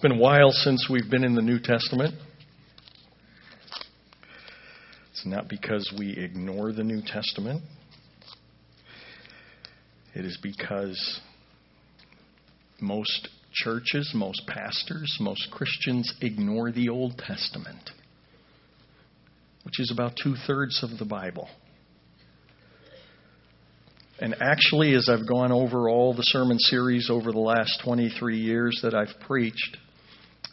been a while since we've been in the New Testament. It's not because we ignore the New Testament, it is because most churches, most pastors, most Christians ignore the Old Testament, which is about two thirds of the Bible. And actually, as I've gone over all the sermon series over the last 23 years that I've preached,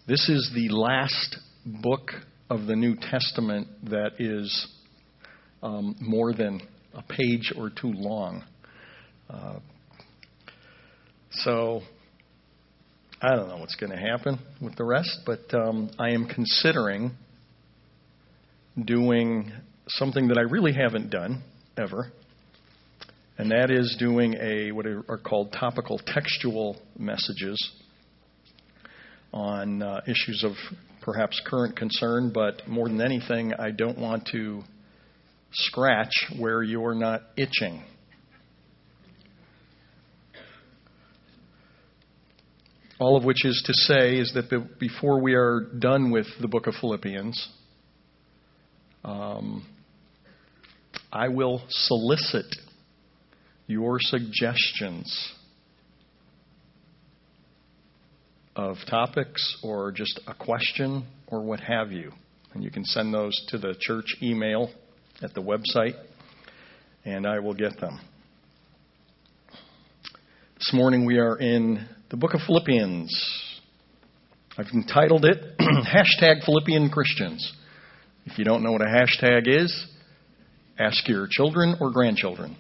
this is the last book of the New Testament that is um, more than a page or two long. Uh, so, I don't know what's going to happen with the rest, but um, I am considering doing something that I really haven't done ever and that is doing a what are called topical textual messages on uh, issues of perhaps current concern, but more than anything, I don't want to scratch where you're not itching. All of which is to say is that before we are done with the book of Philippians, um, I will solicit your suggestions of topics or just a question or what have you. And you can send those to the church email at the website, and I will get them. This morning we are in the book of Philippians. I've entitled it Hashtag Philippian Christians. If you don't know what a hashtag is, ask your children or grandchildren.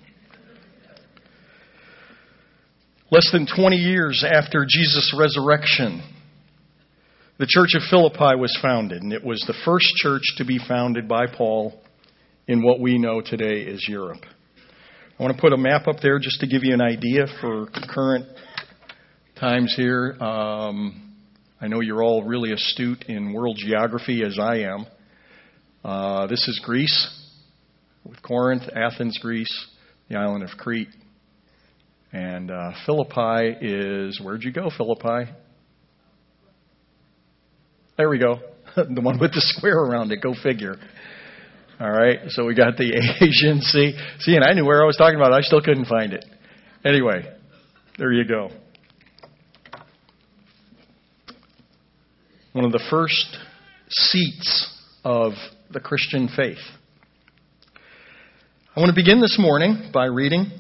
Less than 20 years after Jesus' resurrection, the church of Philippi was founded, and it was the first church to be founded by Paul in what we know today as Europe. I want to put a map up there just to give you an idea for current times here. Um, I know you're all really astute in world geography, as I am. Uh, this is Greece, with Corinth, Athens, Greece, the island of Crete, and uh, Philippi is, where'd you go, Philippi? There we go. the one with the square around it. Go figure. All right. So we got the Sea. See, and I knew where I was talking about. I still couldn't find it. Anyway, there you go. One of the first seats of the Christian faith. I want to begin this morning by reading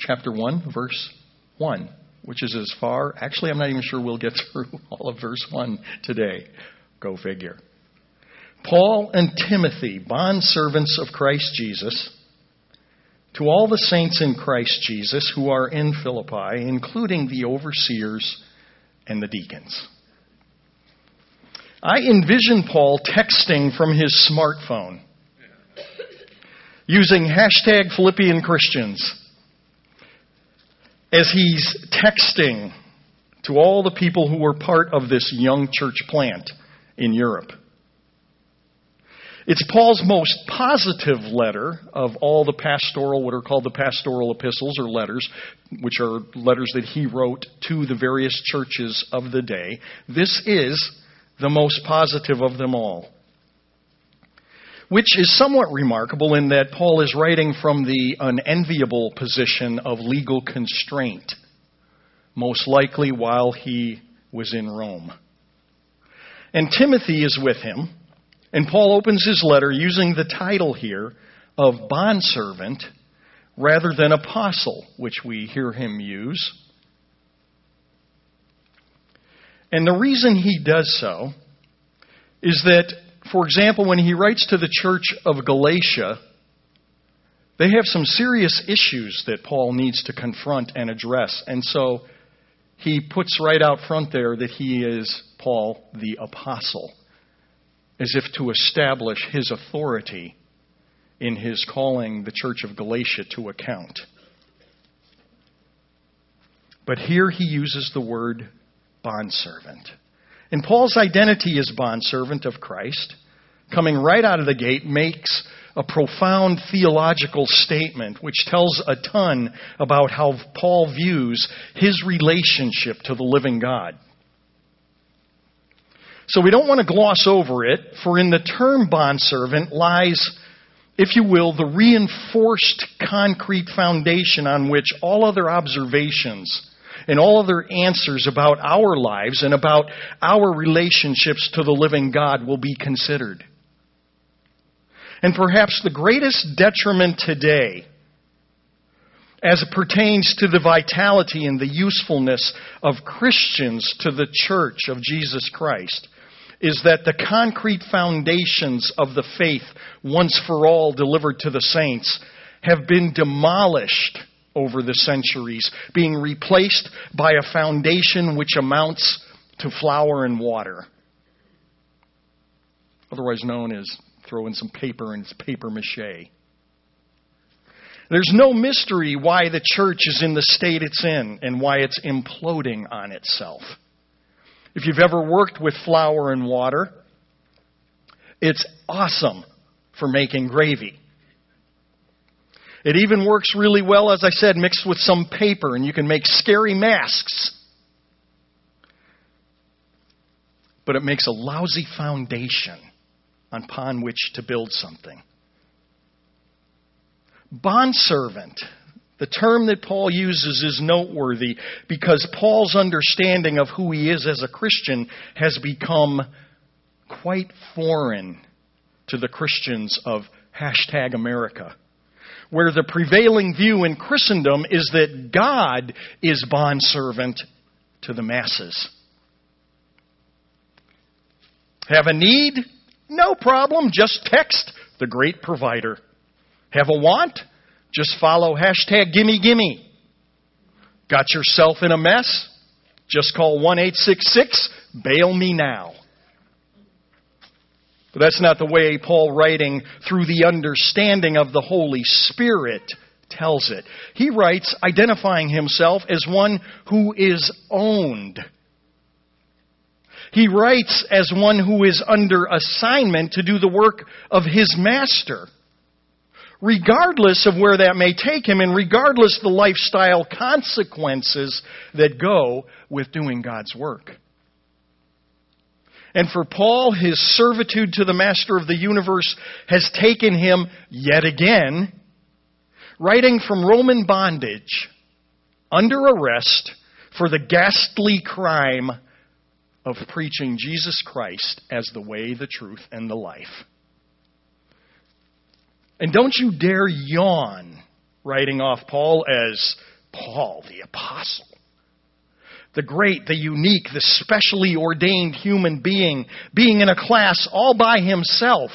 chapter 1, verse 1, which is as far, actually, I'm not even sure we'll get through all of verse 1 today. Go figure. Paul and Timothy, bondservants of Christ Jesus, to all the saints in Christ Jesus who are in Philippi, including the overseers and the deacons. I envision Paul texting from his smartphone using hashtag Philippian Christians as he's texting to all the people who were part of this young church plant in Europe. It's Paul's most positive letter of all the pastoral, what are called the pastoral epistles or letters, which are letters that he wrote to the various churches of the day. This is the most positive of them all which is somewhat remarkable in that Paul is writing from the unenviable position of legal constraint, most likely while he was in Rome. And Timothy is with him, and Paul opens his letter using the title here of bondservant rather than apostle, which we hear him use. And the reason he does so is that for example, when he writes to the church of Galatia, they have some serious issues that Paul needs to confront and address. And so he puts right out front there that he is Paul the apostle, as if to establish his authority in his calling the church of Galatia to account. But here he uses the word bondservant. And Paul's identity as bondservant of Christ, coming right out of the gate, makes a profound theological statement which tells a ton about how Paul views his relationship to the living God. So we don't want to gloss over it, for in the term bondservant lies, if you will, the reinforced concrete foundation on which all other observations and all other answers about our lives and about our relationships to the living God will be considered. And perhaps the greatest detriment today, as it pertains to the vitality and the usefulness of Christians to the church of Jesus Christ, is that the concrete foundations of the faith, once for all delivered to the saints, have been demolished over the centuries, being replaced by a foundation which amounts to flour and water, otherwise known as throwing some paper and it's paper mache. There's no mystery why the church is in the state it's in and why it's imploding on itself. If you've ever worked with flour and water, it's awesome for making gravy. It even works really well, as I said, mixed with some paper, and you can make scary masks. But it makes a lousy foundation upon which to build something. Bondservant, the term that Paul uses is noteworthy because Paul's understanding of who he is as a Christian has become quite foreign to the Christians of hashtag America where the prevailing view in Christendom is that God is bondservant to the masses. Have a need? No problem. Just text the great provider. Have a want? Just follow hashtag gimme gimme. Got yourself in a mess? Just call 1 866 bail me now. But that's not the way Paul, writing through the understanding of the Holy Spirit, tells it. He writes identifying himself as one who is owned. He writes as one who is under assignment to do the work of his master. Regardless of where that may take him and regardless the lifestyle consequences that go with doing God's work. And for Paul, his servitude to the master of the universe has taken him yet again, writing from Roman bondage, under arrest for the ghastly crime of preaching Jesus Christ as the way, the truth, and the life. And don't you dare yawn writing off Paul as Paul the Apostle the great, the unique, the specially ordained human being, being in a class all by himself.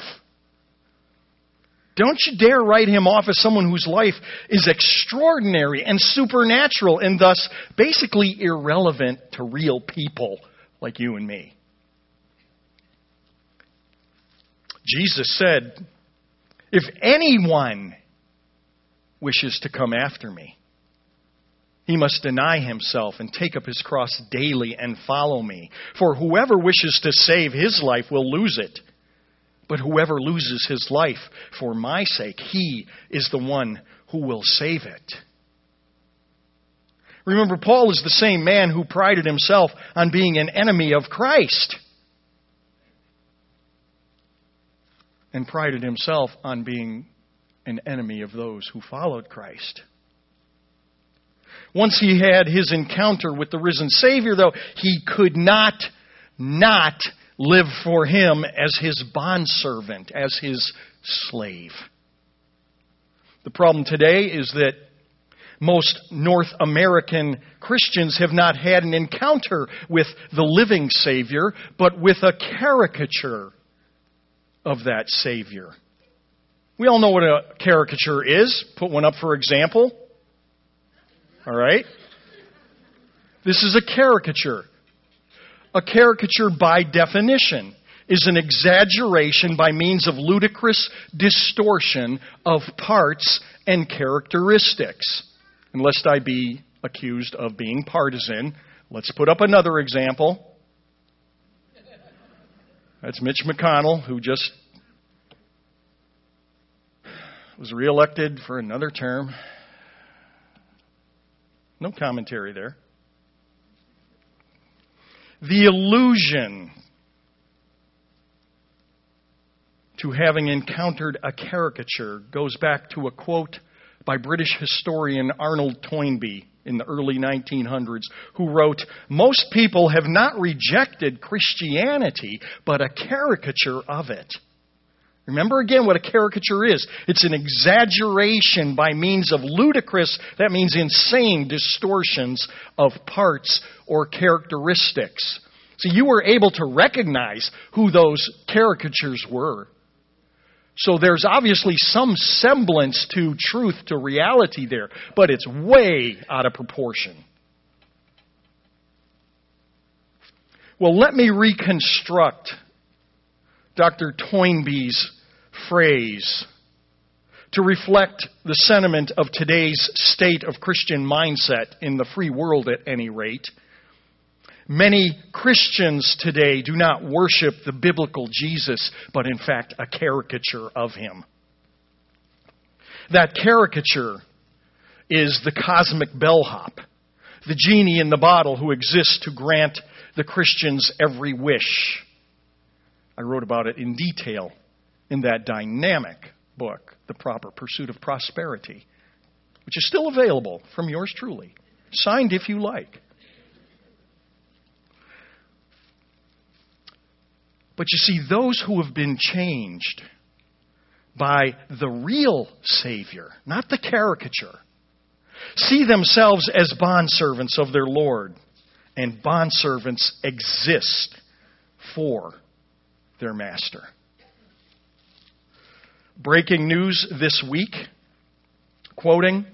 Don't you dare write him off as someone whose life is extraordinary and supernatural and thus basically irrelevant to real people like you and me. Jesus said, If anyone wishes to come after me, he must deny himself and take up his cross daily and follow me. For whoever wishes to save his life will lose it. But whoever loses his life for my sake, he is the one who will save it. Remember, Paul is the same man who prided himself on being an enemy of Christ. And prided himself on being an enemy of those who followed Christ. Once he had his encounter with the risen Savior, though, he could not not live for him as his bondservant, as his slave. The problem today is that most North American Christians have not had an encounter with the living Savior, but with a caricature of that Savior. We all know what a caricature is. Put one up for example. All right? This is a caricature. A caricature, by definition, is an exaggeration by means of ludicrous distortion of parts and characteristics. And lest I be accused of being partisan, let's put up another example. That's Mitch McConnell, who just was reelected for another term. No commentary there. The illusion to having encountered a caricature goes back to a quote by British historian Arnold Toynbee in the early 1900s, who wrote Most people have not rejected Christianity, but a caricature of it. Remember again what a caricature is. It's an exaggeration by means of ludicrous, that means insane distortions of parts or characteristics. So you were able to recognize who those caricatures were. So there's obviously some semblance to truth, to reality there, but it's way out of proportion. Well, let me reconstruct Dr. Toynbee's phrase to reflect the sentiment of today's state of Christian mindset in the free world, at any rate. Many Christians today do not worship the biblical Jesus, but in fact a caricature of him. That caricature is the cosmic bellhop, the genie in the bottle who exists to grant the Christians every wish. I wrote about it in detail in that dynamic book, The Proper Pursuit of Prosperity, which is still available from yours truly. Signed if you like. But you see, those who have been changed by the real Savior, not the caricature, see themselves as bondservants of their Lord, and bondservants exist for their master. Breaking news this week, quoting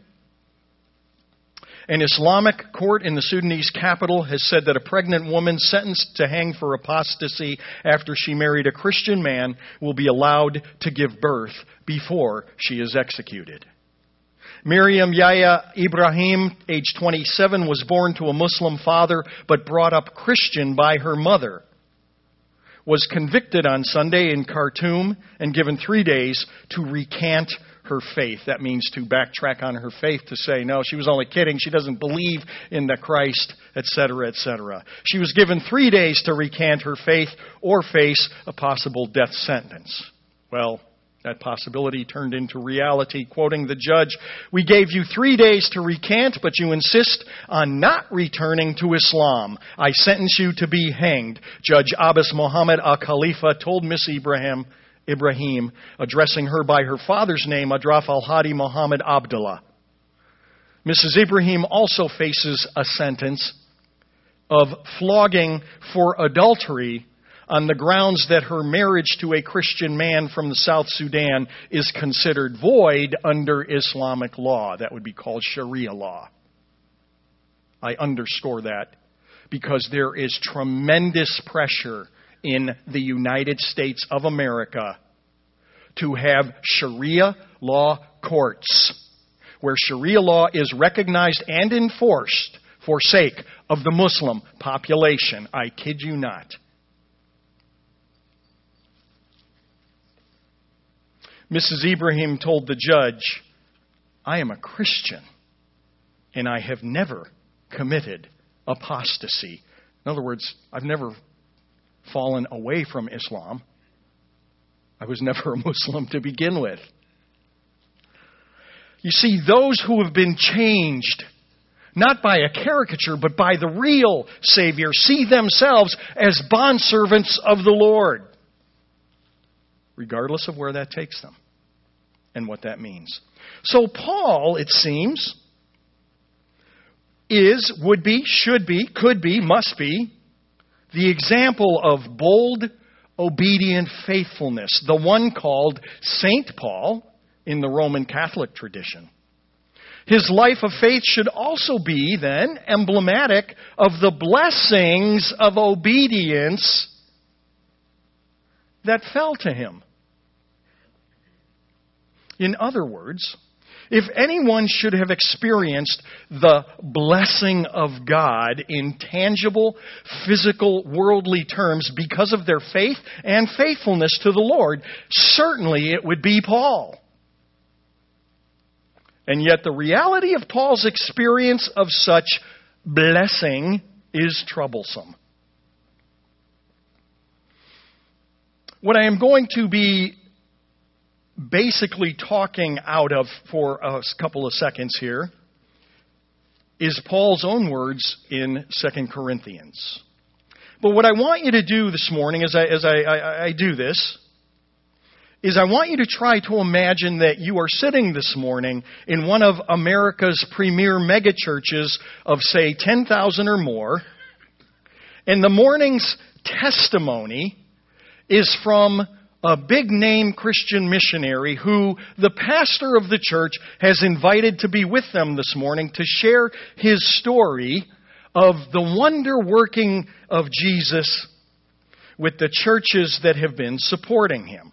an Islamic court in the Sudanese capital has said that a pregnant woman sentenced to hang for apostasy after she married a Christian man will be allowed to give birth before she is executed. Miriam Yahya Ibrahim, age 27, was born to a Muslim father but brought up Christian by her mother. Was convicted on Sunday in Khartoum and given three days to recant her faith. That means to backtrack on her faith to say, no, she was only kidding. She doesn't believe in the Christ, etc., etc. She was given three days to recant her faith or face a possible death sentence. Well, that possibility turned into reality. Quoting the judge, We gave you three days to recant, but you insist on not returning to Islam. I sentence you to be hanged. Judge Abbas Muhammad al Khalifa told Miss Ibrahim, Ibrahim, addressing her by her father's name, Adraf al Hadi Muhammad Abdullah. Mrs. Ibrahim also faces a sentence of flogging for adultery on the grounds that her marriage to a Christian man from the South Sudan is considered void under Islamic law. That would be called Sharia law. I underscore that because there is tremendous pressure in the United States of America to have Sharia law courts where Sharia law is recognized and enforced for sake of the Muslim population. I kid you not. Mrs. Ibrahim told the judge, I am a Christian and I have never committed apostasy. In other words, I've never fallen away from Islam. I was never a Muslim to begin with. You see, those who have been changed, not by a caricature, but by the real Savior, see themselves as bondservants of the Lord, regardless of where that takes them and what that means. So, Paul, it seems, is, would be, should be, could be, must be the example of bold, obedient faithfulness, the one called St. Paul in the Roman Catholic tradition. His life of faith should also be, then, emblematic of the blessings of obedience that fell to him. In other words, if anyone should have experienced the blessing of God in tangible, physical, worldly terms because of their faith and faithfulness to the Lord, certainly it would be Paul. And yet, the reality of Paul's experience of such blessing is troublesome. What I am going to be basically talking out of for a couple of seconds here is Paul's own words in 2 Corinthians. But what I want you to do this morning as I, as I, I, I do this is I want you to try to imagine that you are sitting this morning in one of America's premier megachurches of, say, 10,000 or more, and the morning's testimony is from a big name Christian missionary who the pastor of the church has invited to be with them this morning to share his story of the wonder working of Jesus with the churches that have been supporting him.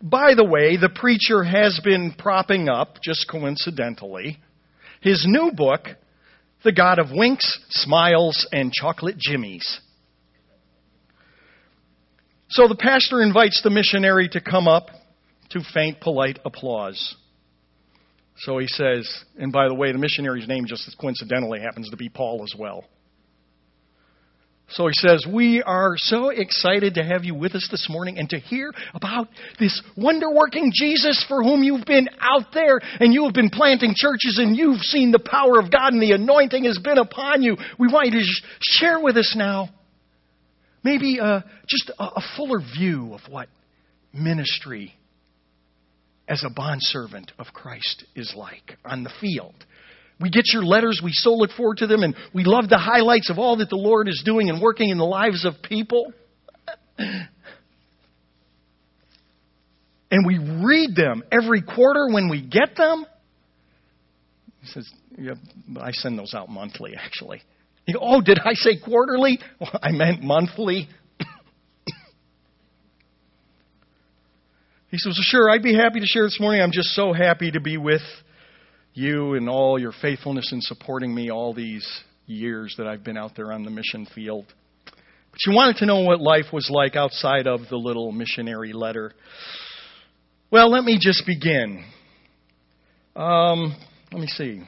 By the way, the preacher has been propping up, just coincidentally, his new book, The God of Winks, Smiles, and Chocolate Jimmies. So the pastor invites the missionary to come up to faint polite applause. So he says, and by the way, the missionary's name just coincidentally happens to be Paul as well. So he says, We are so excited to have you with us this morning and to hear about this wonder working Jesus for whom you've been out there and you have been planting churches and you've seen the power of God and the anointing has been upon you. We want you to share with us now maybe uh, just a, a fuller view of what ministry as a bondservant of Christ is like on the field. We get your letters, we so look forward to them, and we love the highlights of all that the Lord is doing and working in the lives of people. And we read them every quarter when we get them. He says, yeah, I send those out monthly, actually. You go, oh, did I say quarterly? Well, I meant monthly. he says, sure, I'd be happy to share this morning. I'm just so happy to be with you and all your faithfulness in supporting me all these years that I've been out there on the mission field. But you wanted to know what life was like outside of the little missionary letter. Well, let me just begin. Um, let me see.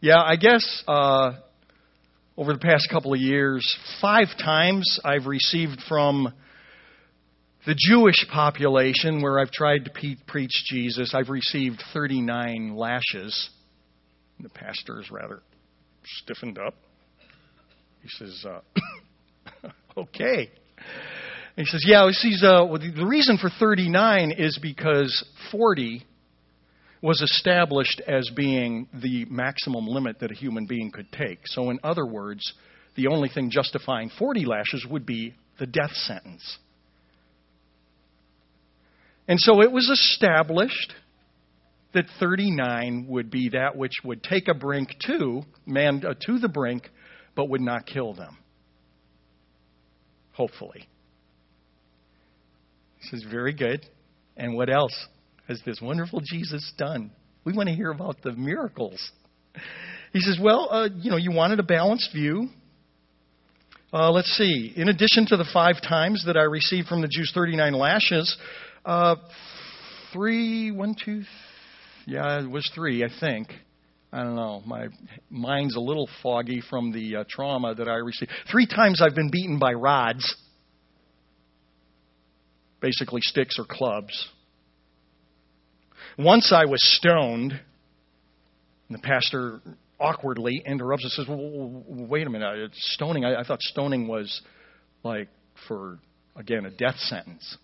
Yeah, I guess uh, over the past couple of years, five times I've received from the Jewish population, where I've tried to pe- preach Jesus, I've received 39 lashes. The pastor is rather stiffened up. He says, uh, okay. And he says, yeah, sees, uh, well, the reason for 39 is because 40 was established as being the maximum limit that a human being could take. So, in other words, the only thing justifying 40 lashes would be the death sentence. And so it was established that 39 would be that which would take a brink to, man uh, to the brink, but would not kill them. Hopefully. He says, Very good. And what else has this wonderful Jesus done? We want to hear about the miracles. He says, Well, uh, you know, you wanted a balanced view. Uh, let's see. In addition to the five times that I received from the Jews 39 lashes, uh, three, one, two, th- yeah, it was three, I think. I don't know. My mind's a little foggy from the uh, trauma that I received. Three times I've been beaten by rods, basically sticks or clubs. Once I was stoned, and the pastor awkwardly interrupts and says, well, "Wait a minute, stoning. I, I thought stoning was like for again a death sentence."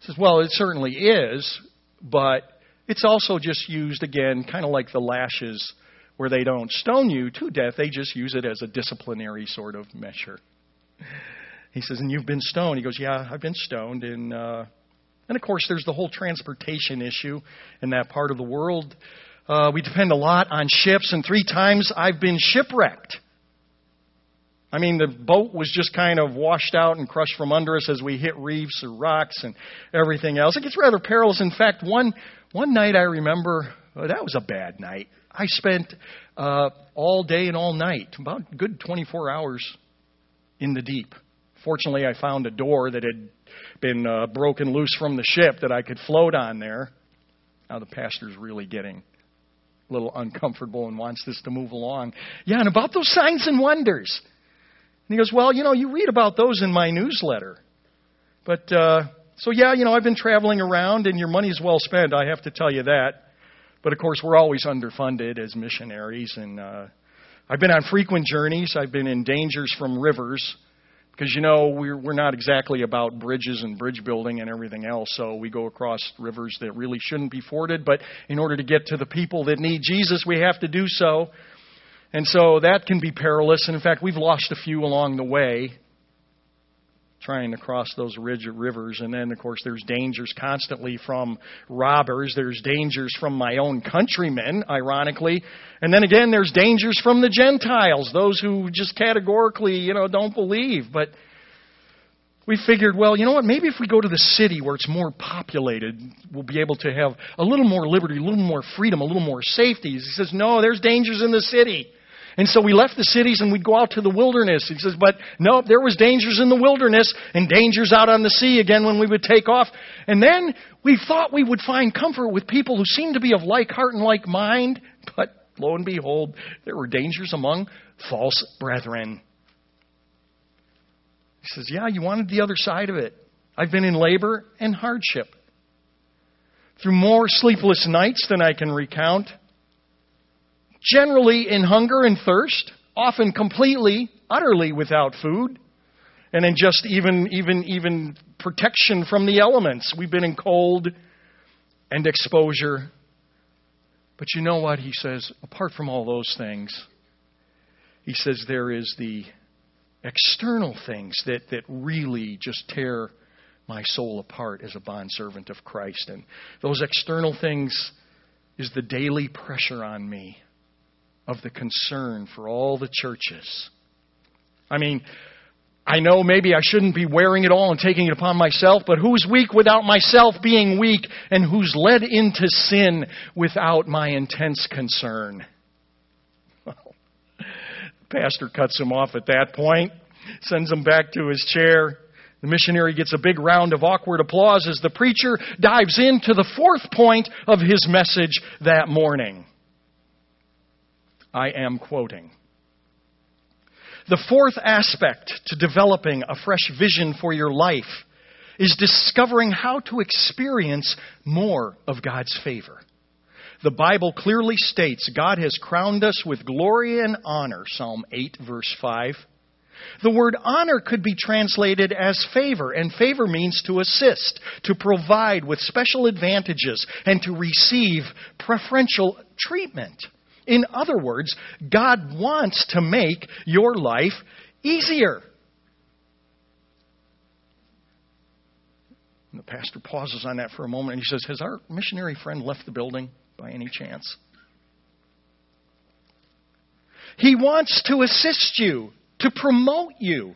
He says, well, it certainly is, but it's also just used again, kind of like the lashes where they don't stone you to death, they just use it as a disciplinary sort of measure. He says, and you've been stoned. He goes, yeah, I've been stoned. And, uh, and of course, there's the whole transportation issue in that part of the world. Uh, we depend a lot on ships, and three times I've been shipwrecked. I mean, the boat was just kind of washed out and crushed from under us as we hit reefs or rocks and everything else. It gets rather perilous. In fact, one one night I remember well, that was a bad night. I spent uh, all day and all night, about good 24 hours, in the deep. Fortunately, I found a door that had been uh, broken loose from the ship that I could float on there. Now the pastor's really getting a little uncomfortable and wants this to move along. Yeah, and about those signs and wonders. And he goes, Well, you know, you read about those in my newsletter. But, uh, so yeah, you know, I've been traveling around and your money's well spent, I have to tell you that. But of course, we're always underfunded as missionaries and, uh, I've been on frequent journeys. I've been in dangers from rivers because you know we're we're not exactly about bridges and bridge building and everything else. So we go across rivers that really shouldn't be forded, but in order to get to the people that need Jesus, we have to do so. And so that can be perilous. And in fact, we've lost a few along the way trying to cross those ridge rivers. And then, of course, there's dangers constantly from robbers. There's dangers from my own countrymen, ironically. And then again, there's dangers from the Gentiles, those who just categorically, you know, don't believe. But we figured, well, you know what? Maybe if we go to the city where it's more populated, we'll be able to have a little more liberty, a little more freedom, a little more safety. He says, no, there's dangers in the city. And so we left the cities and we'd go out to the wilderness. He says, but no, there was dangers in the wilderness and dangers out on the sea again when we would take off. And then we thought we would find comfort with people who seemed to be of like heart and like mind. But lo and behold, there were dangers among false brethren. He says, yeah, you wanted the other side of it. I've been in labor and hardship. Through more sleepless nights than I can recount generally in hunger and thirst, often completely, utterly without food, and in just even, even, even protection from the elements. We've been in cold and exposure. But you know what? He says, apart from all those things, he says there is the external things that, that really just tear my soul apart as a bondservant of Christ. And those external things is the daily pressure on me of the concern for all the churches. I mean, I know maybe I shouldn't be wearing it all and taking it upon myself, but who's weak without myself being weak, and who's led into sin without my intense concern? Well, pastor cuts him off at that point, sends him back to his chair. The missionary gets a big round of awkward applause as the preacher dives into the fourth point of his message that morning. I am quoting. The fourth aspect to developing a fresh vision for your life is discovering how to experience more of God's favor. The Bible clearly states God has crowned us with glory and honor, Psalm 8, verse 5. The word honor could be translated as favor, and favor means to assist, to provide with special advantages, and to receive preferential treatment. In other words, God wants to make your life easier. And the pastor pauses on that for a moment and he says, Has our missionary friend left the building by any chance? He wants to assist you, to promote you,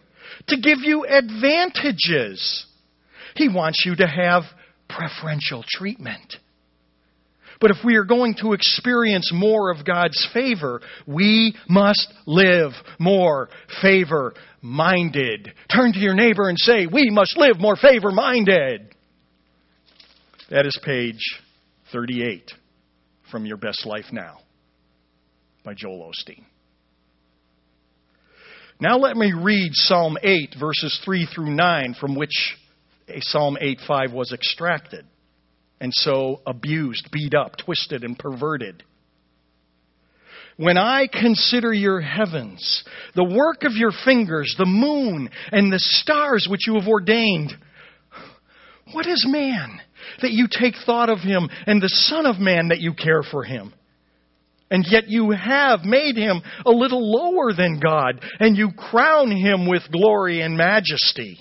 to give you advantages. He wants you to have preferential treatment. But if we are going to experience more of God's favor, we must live more favor minded. Turn to your neighbor and say, We must live more favor minded. That is page 38 from Your Best Life Now by Joel Osteen. Now let me read Psalm 8, verses 3 through 9, from which Psalm 8 5 was extracted and so abused, beat up, twisted, and perverted. When I consider your heavens, the work of your fingers, the moon, and the stars which you have ordained, what is man that you take thought of him, and the Son of Man that you care for him? And yet you have made him a little lower than God, and you crown him with glory and majesty.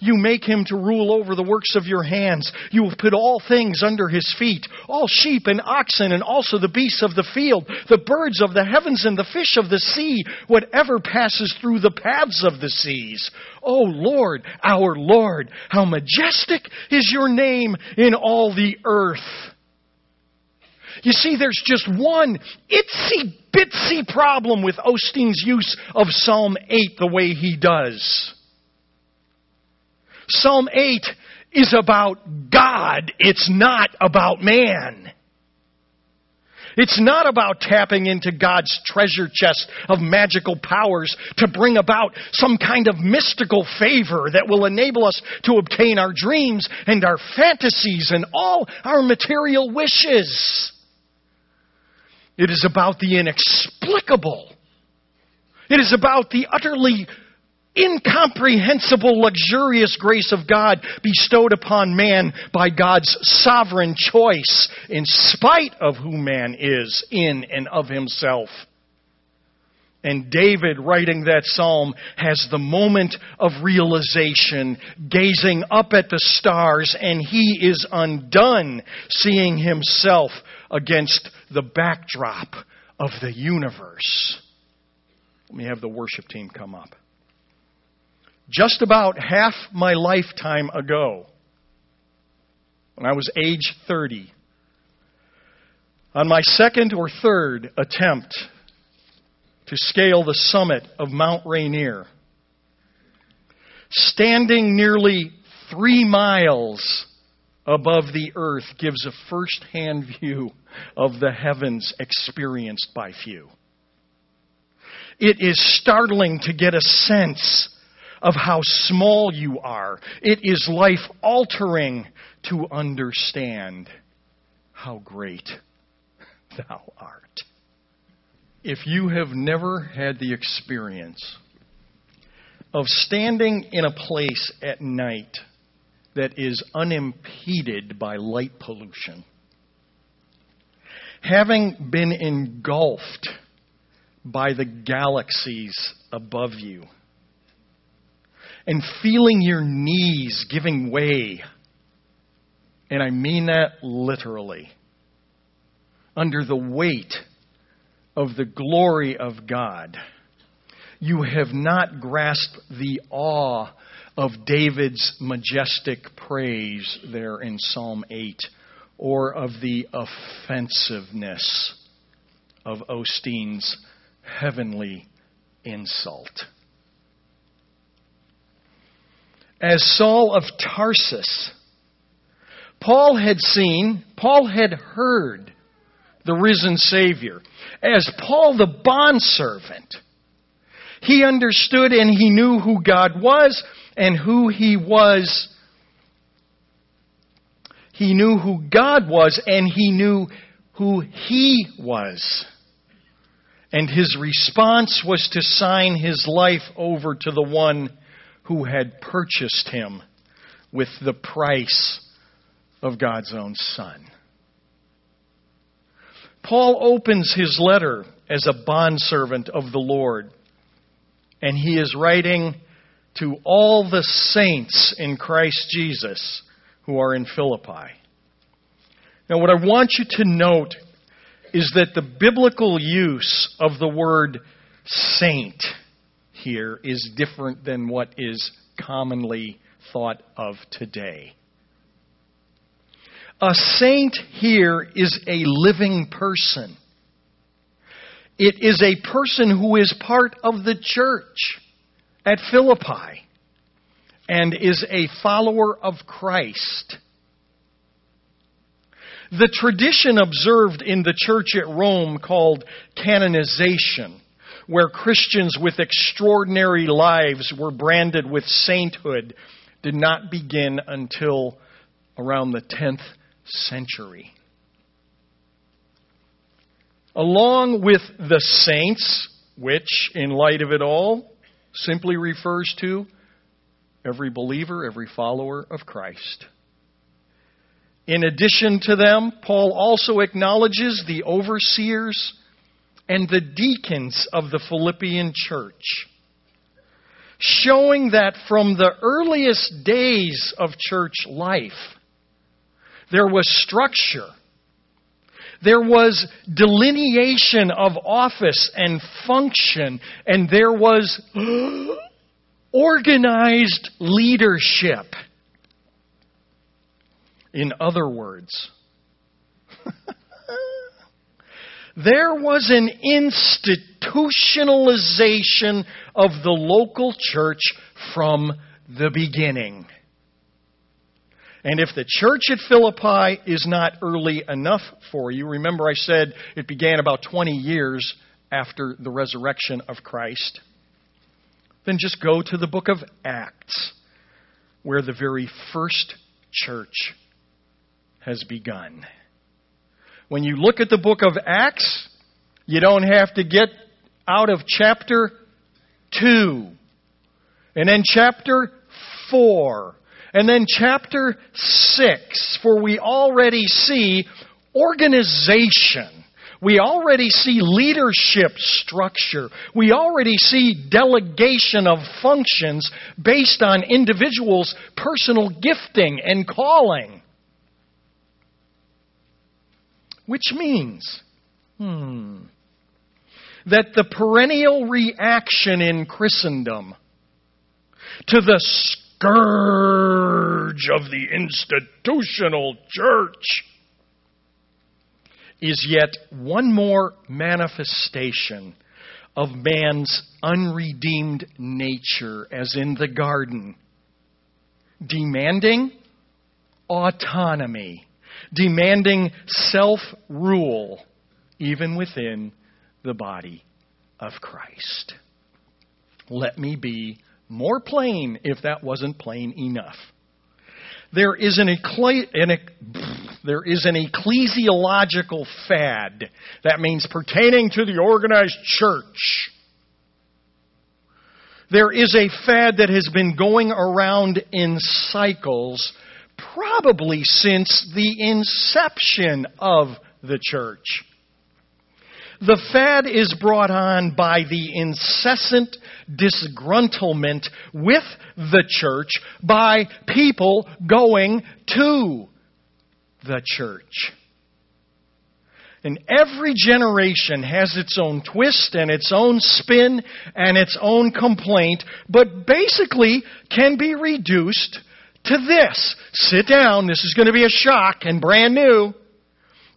You make him to rule over the works of your hands. You have put all things under his feet, all sheep and oxen, and also the beasts of the field, the birds of the heavens and the fish of the sea, whatever passes through the paths of the seas. O Lord, our Lord, how majestic is your name in all the earth. You see, there's just one itsy bitsy problem with Osteen's use of Psalm 8 the way he does. Psalm 8 is about God. It's not about man. It's not about tapping into God's treasure chest of magical powers to bring about some kind of mystical favor that will enable us to obtain our dreams and our fantasies and all our material wishes. It is about the inexplicable. It is about the utterly incomprehensible, luxurious grace of God bestowed upon man by God's sovereign choice in spite of who man is in and of himself. And David, writing that psalm, has the moment of realization, gazing up at the stars, and he is undone, seeing himself against the backdrop of the universe. Let me have the worship team come up just about half my lifetime ago, when I was age 30, on my second or third attempt to scale the summit of Mount Rainier, standing nearly three miles above the earth gives a first hand view of the heavens experienced by few. It is startling to get a sense of how small you are. It is life altering to understand how great thou art. If you have never had the experience of standing in a place at night that is unimpeded by light pollution, having been engulfed by the galaxies above you, and feeling your knees giving way. And I mean that literally. Under the weight of the glory of God, you have not grasped the awe of David's majestic praise there in Psalm 8, or of the offensiveness of Osteen's heavenly insult as Saul of Tarsus. Paul had seen, Paul had heard the risen Savior. As Paul the bondservant, he understood and he knew who God was and who he was. He knew who God was and he knew who he was. And his response was to sign his life over to the one who had purchased him with the price of God's own Son. Paul opens his letter as a bondservant of the Lord, and he is writing to all the saints in Christ Jesus who are in Philippi. Now, what I want you to note is that the biblical use of the word saint here is different than what is commonly thought of today. A saint here is a living person. It is a person who is part of the church at Philippi and is a follower of Christ. The tradition observed in the church at Rome called canonization where Christians with extraordinary lives were branded with sainthood did not begin until around the 10th century. Along with the saints, which, in light of it all, simply refers to every believer, every follower of Christ. In addition to them, Paul also acknowledges the overseers and the deacons of the Philippian church, showing that from the earliest days of church life, there was structure. There was delineation of office and function, and there was organized leadership. In other words, there was an institutionalization of the local church from the beginning. And if the church at Philippi is not early enough for you, remember I said it began about 20 years after the resurrection of Christ, then just go to the book of Acts, where the very first church has begun. When you look at the book of Acts, you don't have to get out of chapter 2, and then chapter 4, and then chapter 6, for we already see organization. We already see leadership structure. We already see delegation of functions based on individuals' personal gifting and calling. Which means, hmm, that the perennial reaction in Christendom to the scourge of the institutional church is yet one more manifestation of man's unredeemed nature, as in the garden, demanding autonomy, demanding self rule, even within the body of Christ. Let me be more plain if that wasn't plain enough. There is an, an, there is an ecclesiological fad. That means pertaining to the organized church. There is a fad that has been going around in cycles probably since the inception of the church. The fad is brought on by the incessant disgruntlement with the church by people going to the church. And every generation has its own twist and its own spin and its own complaint, but basically can be reduced to this. Sit down, this is going to be a shock and brand new.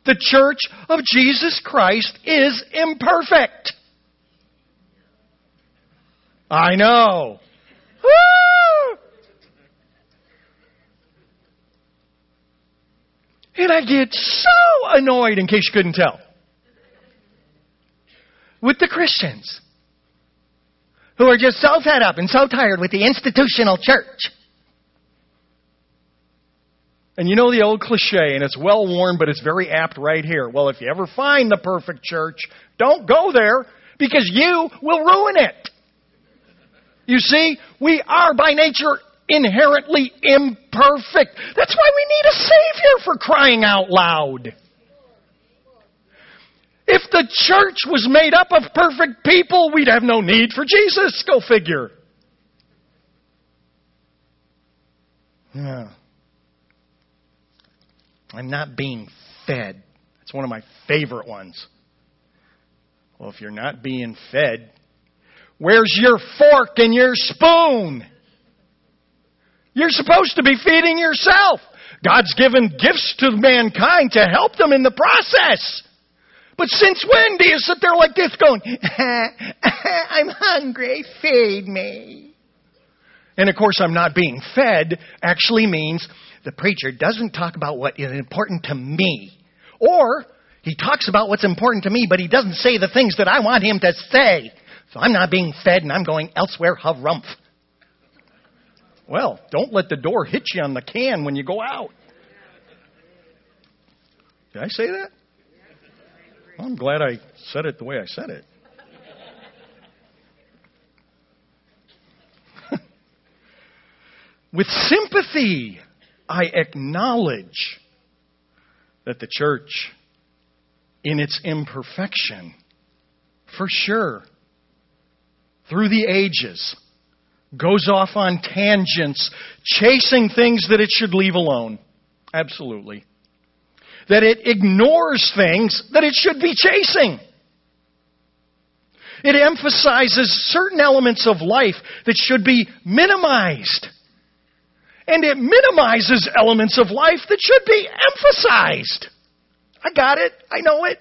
The church of Jesus Christ is imperfect. I know. Woo! And I get so annoyed, in case you couldn't tell, with the Christians who are just so fed up and so tired with the institutional church and you know the old cliche, and it's well worn, but it's very apt right here. Well, if you ever find the perfect church, don't go there because you will ruin it. You see, we are by nature inherently imperfect. That's why we need a Savior for crying out loud. If the church was made up of perfect people, we'd have no need for Jesus. Go figure. Yeah. I'm not being fed. That's one of my favorite ones. Well, if you're not being fed, where's your fork and your spoon? You're supposed to be feeding yourself. God's given gifts to mankind to help them in the process. But since when do you sit there like this going, I'm hungry, feed me? And of course, I'm not being fed actually means the preacher doesn't talk about what is important to me. Or he talks about what's important to me, but he doesn't say the things that I want him to say. So I'm not being fed and I'm going elsewhere, harumph. Well, don't let the door hit you on the can when you go out. Did I say that? Well, I'm glad I said it the way I said it. With sympathy, I acknowledge that the church, in its imperfection, for sure, through the ages, goes off on tangents, chasing things that it should leave alone. Absolutely. That it ignores things that it should be chasing. It emphasizes certain elements of life that should be minimized and it minimizes elements of life that should be emphasized. I got it. I know it.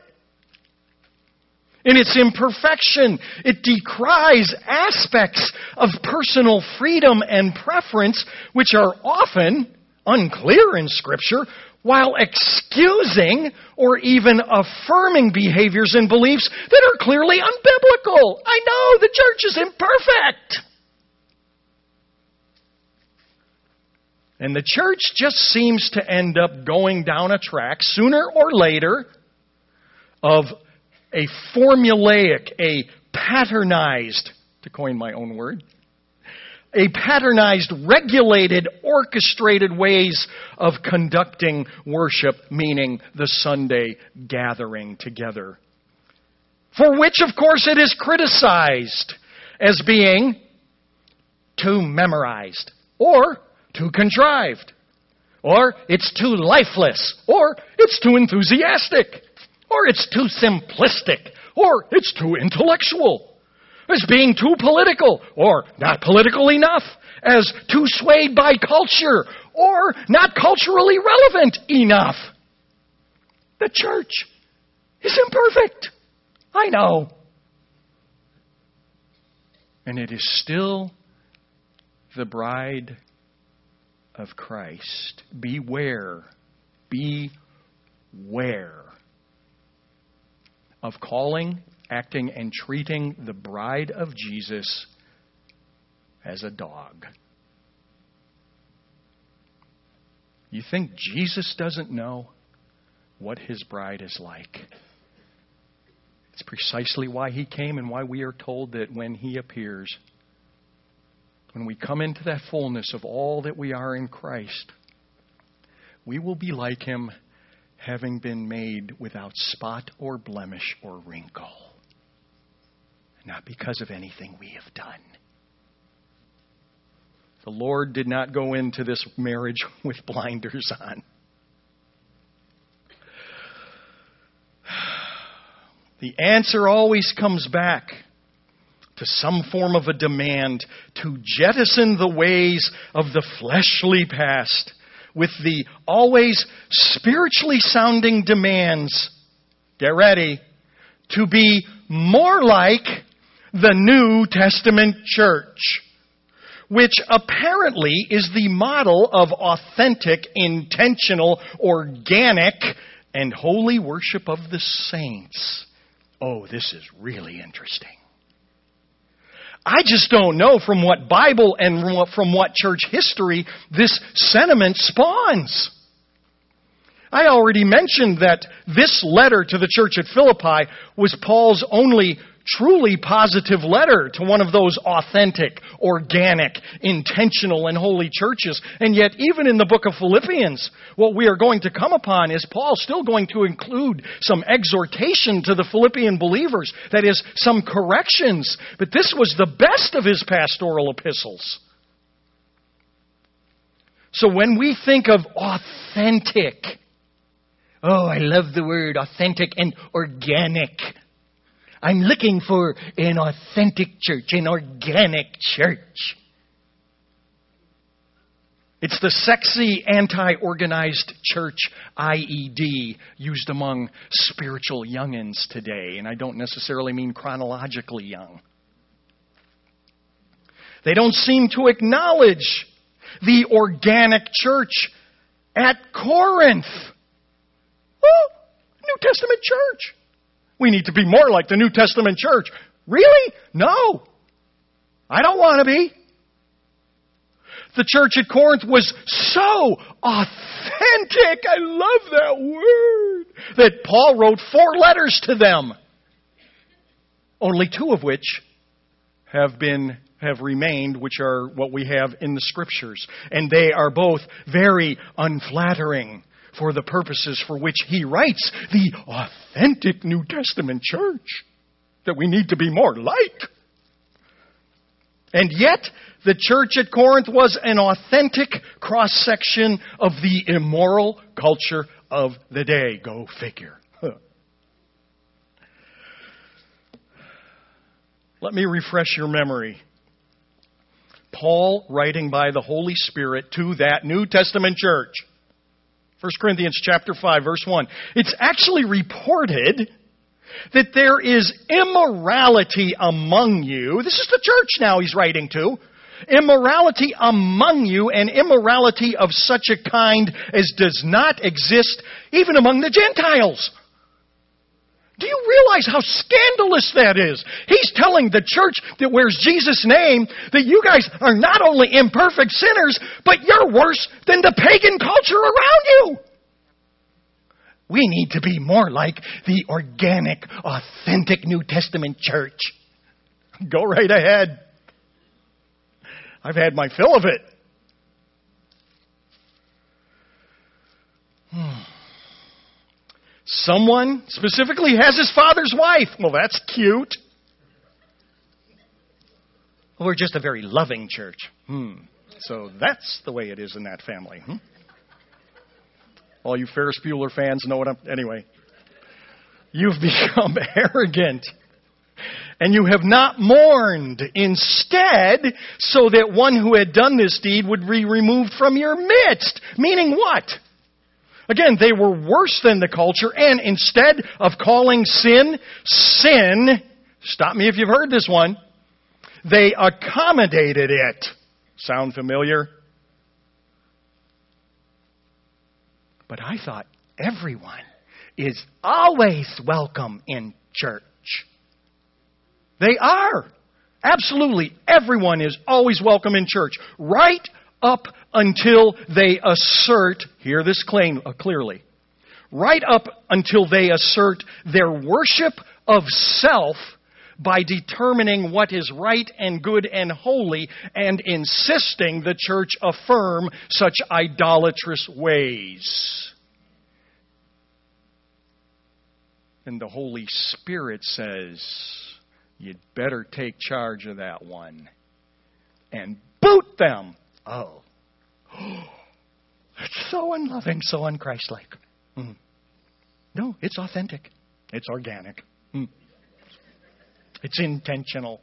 In its imperfection, it decries aspects of personal freedom and preference which are often unclear in Scripture while excusing or even affirming behaviors and beliefs that are clearly unbiblical. I know the church is imperfect. And the church just seems to end up going down a track sooner or later of a formulaic, a patternized, to coin my own word, a patternized, regulated, orchestrated ways of conducting worship, meaning the Sunday gathering together. For which, of course, it is criticized as being too memorized, or too contrived, or it's too lifeless, or it's too enthusiastic, or it's too simplistic, or it's too intellectual. As being too political. Or not political enough, as too swayed by culture. Or not culturally relevant enough. The church is imperfect. I know. And it is still the bride of Christ. Beware. Beware of calling acting and treating the bride of Jesus as a dog. You think Jesus doesn't know what his bride is like? It's precisely why he came and why we are told that when he appears, when we come into that fullness of all that we are in Christ, we will be like him, having been made without spot or blemish or wrinkle not because of anything we have done. The Lord did not go into this marriage with blinders on. The answer always comes back to some form of a demand to jettison the ways of the fleshly past with the always spiritually sounding demands. Get ready. To be more like the New Testament church, which apparently is the model of authentic, intentional, organic, and holy worship of the saints. Oh, this is really interesting. I just don't know from what Bible and from what church history this sentiment spawns. I already mentioned that this letter to the church at Philippi was Paul's only truly positive letter to one of those authentic, organic, intentional, and holy churches. And yet, even in the book of Philippians, what we are going to come upon is Paul still going to include some exhortation to the Philippian believers. That is, some corrections. But this was the best of his pastoral epistles. So when we think of authentic, oh, I love the word authentic and organic. I'm looking for an authentic church, an organic church. It's the sexy anti organized church IED used among spiritual youngins today, and I don't necessarily mean chronologically young. They don't seem to acknowledge the organic church at Corinth. Oh, New Testament church. We need to be more like the New Testament church. Really? No. I don't want to be. The church at Corinth was so authentic. I love that word. That Paul wrote four letters to them. Only two of which have been have remained, which are what we have in the scriptures. And they are both very unflattering for the purposes for which he writes the authentic New Testament church that we need to be more like. And yet, the church at Corinth was an authentic cross section of the immoral culture of the day. Go figure. Let me refresh your memory. Paul writing by the Holy Spirit to that New Testament church 1 Corinthians chapter 5 verse 1. It's actually reported that there is immorality among you. This is the church now he's writing to. immorality among you, and immorality of such a kind as does not exist even among the Gentiles. Do you realize how scandalous that is? He's telling the church that wears Jesus' name that you guys are not only imperfect sinners, but you're worse than the pagan culture around you. We need to be more like the organic, authentic New Testament church. Go right ahead. I've had my fill of it. Hmm. Someone specifically has his father's wife. Well, that's cute. We're just a very loving church. Hmm. So that's the way it is in that family. Hmm? All you Ferris Bueller fans know what I'm. Anyway, you've become arrogant and you have not mourned. Instead, so that one who had done this deed would be removed from your midst. Meaning what? Again, they were worse than the culture, and instead of calling sin sin, stop me if you've heard this one, they accommodated it. Sound familiar? But I thought everyone is always welcome in church. They are. Absolutely. Everyone is always welcome in church. Right up until they assert, hear this claim uh, clearly, right up until they assert their worship of self by determining what is right and good and holy and insisting the church affirm such idolatrous ways. And the Holy Spirit says, you'd better take charge of that one and boot them Oh. It's so unloving, so unchristlike. Mm. No, it's authentic. It's organic. Mm. It's intentional.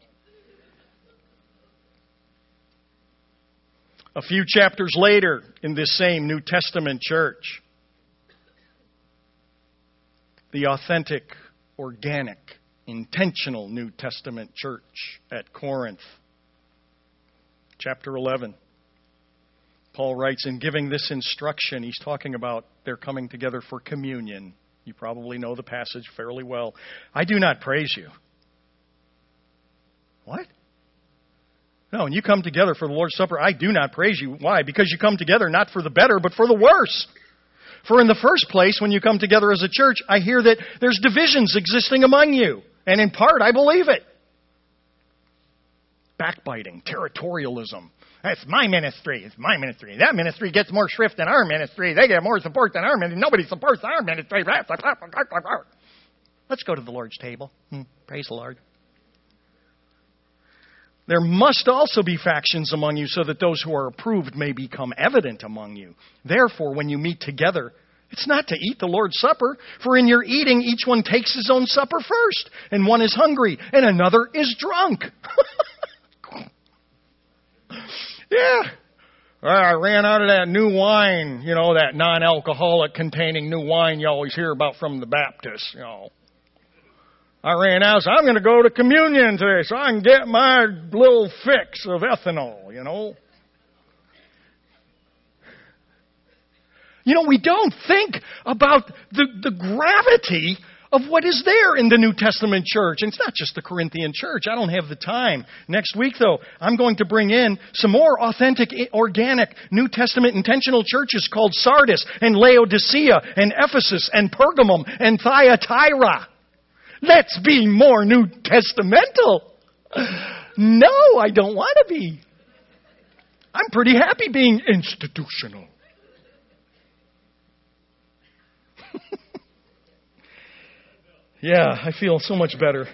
A few chapters later, in this same New Testament church, the authentic, organic, intentional New Testament church at Corinth, chapter 11. Paul writes, in giving this instruction, he's talking about their coming together for communion. You probably know the passage fairly well. I do not praise you. What? No, when you come together for the Lord's Supper, I do not praise you. Why? Because you come together not for the better, but for the worse. For in the first place, when you come together as a church, I hear that there's divisions existing among you. And in part, I believe it. Backbiting, territorialism. That's my ministry. It's my ministry. That ministry gets more shrift than our ministry. They get more support than our ministry. Nobody supports our ministry. Let's go to the Lord's table. Hmm. Praise the Lord. There must also be factions among you so that those who are approved may become evident among you. Therefore, when you meet together, it's not to eat the Lord's Supper, for in your eating, each one takes his own supper first, and one is hungry, and another is drunk. Yeah. I ran out of that new wine, you know, that non alcoholic containing new wine you always hear about from the Baptists, you know. I ran out, so I'm going to go to communion today so I can get my little fix of ethanol, you know. You know, we don't think about the, the gravity of what is there in the New Testament church. And it's not just the Corinthian church. I don't have the time. Next week, though, I'm going to bring in some more authentic, organic New Testament intentional churches called Sardis and Laodicea and Ephesus and Pergamum and Thyatira. Let's be more New Testamental. No, I don't want to be. I'm pretty happy being institutional. Yeah, I feel so much better.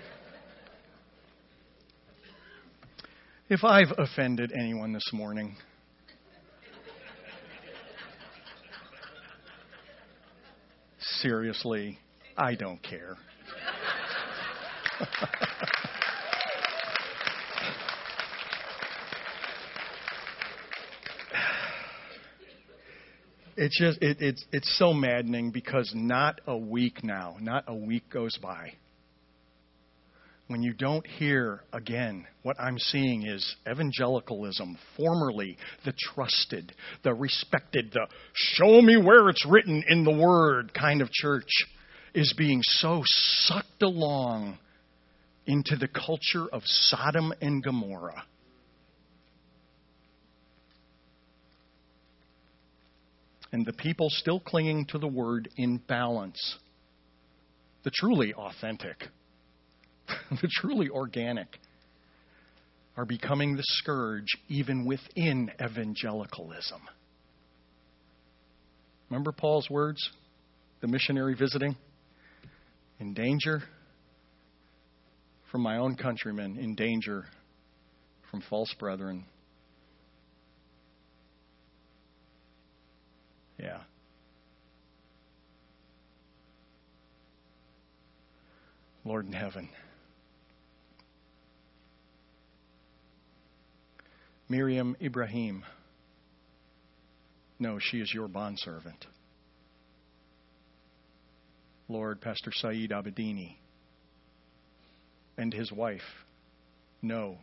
If I've offended anyone this morning, seriously, I don't care. It's just it, it's it's so maddening because not a week now, not a week goes by when you don't hear again, what I'm seeing is evangelicalism, formerly the trusted, the respected, the show me where it's written in the Word kind of church, is being so sucked along into the culture of Sodom and Gomorrah. And the people still clinging to the Word in balance, the truly authentic the truly organic, are becoming the scourge even within evangelicalism. Remember Paul's words? The missionary visiting? In danger from my own countrymen, in danger from false brethren. Yeah. Lord in heaven. Miriam Ibrahim. No, she is your bondservant. Lord, Pastor Saeed Abedini and his wife know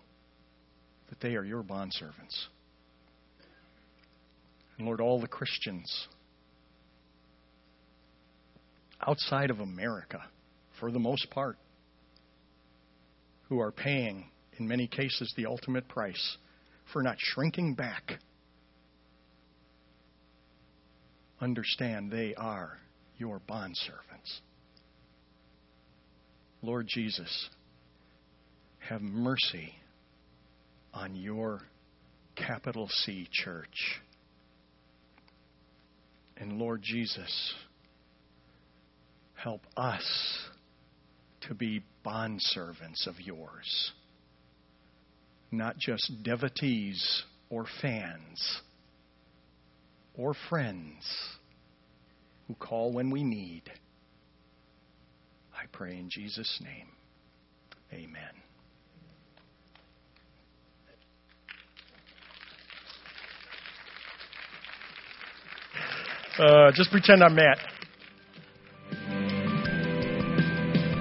that they are your bondservants. And Lord, all the Christians outside of America, for the most part, who are paying, in many cases, the ultimate price for not shrinking back. Understand they are your bondservants. Lord Jesus, have mercy on your capital C church. And Lord Jesus, help us to be bondservants of yours not just devotees or fans or friends who call when we need. I pray in Jesus' name. Amen. Uh, just pretend I'm Matt.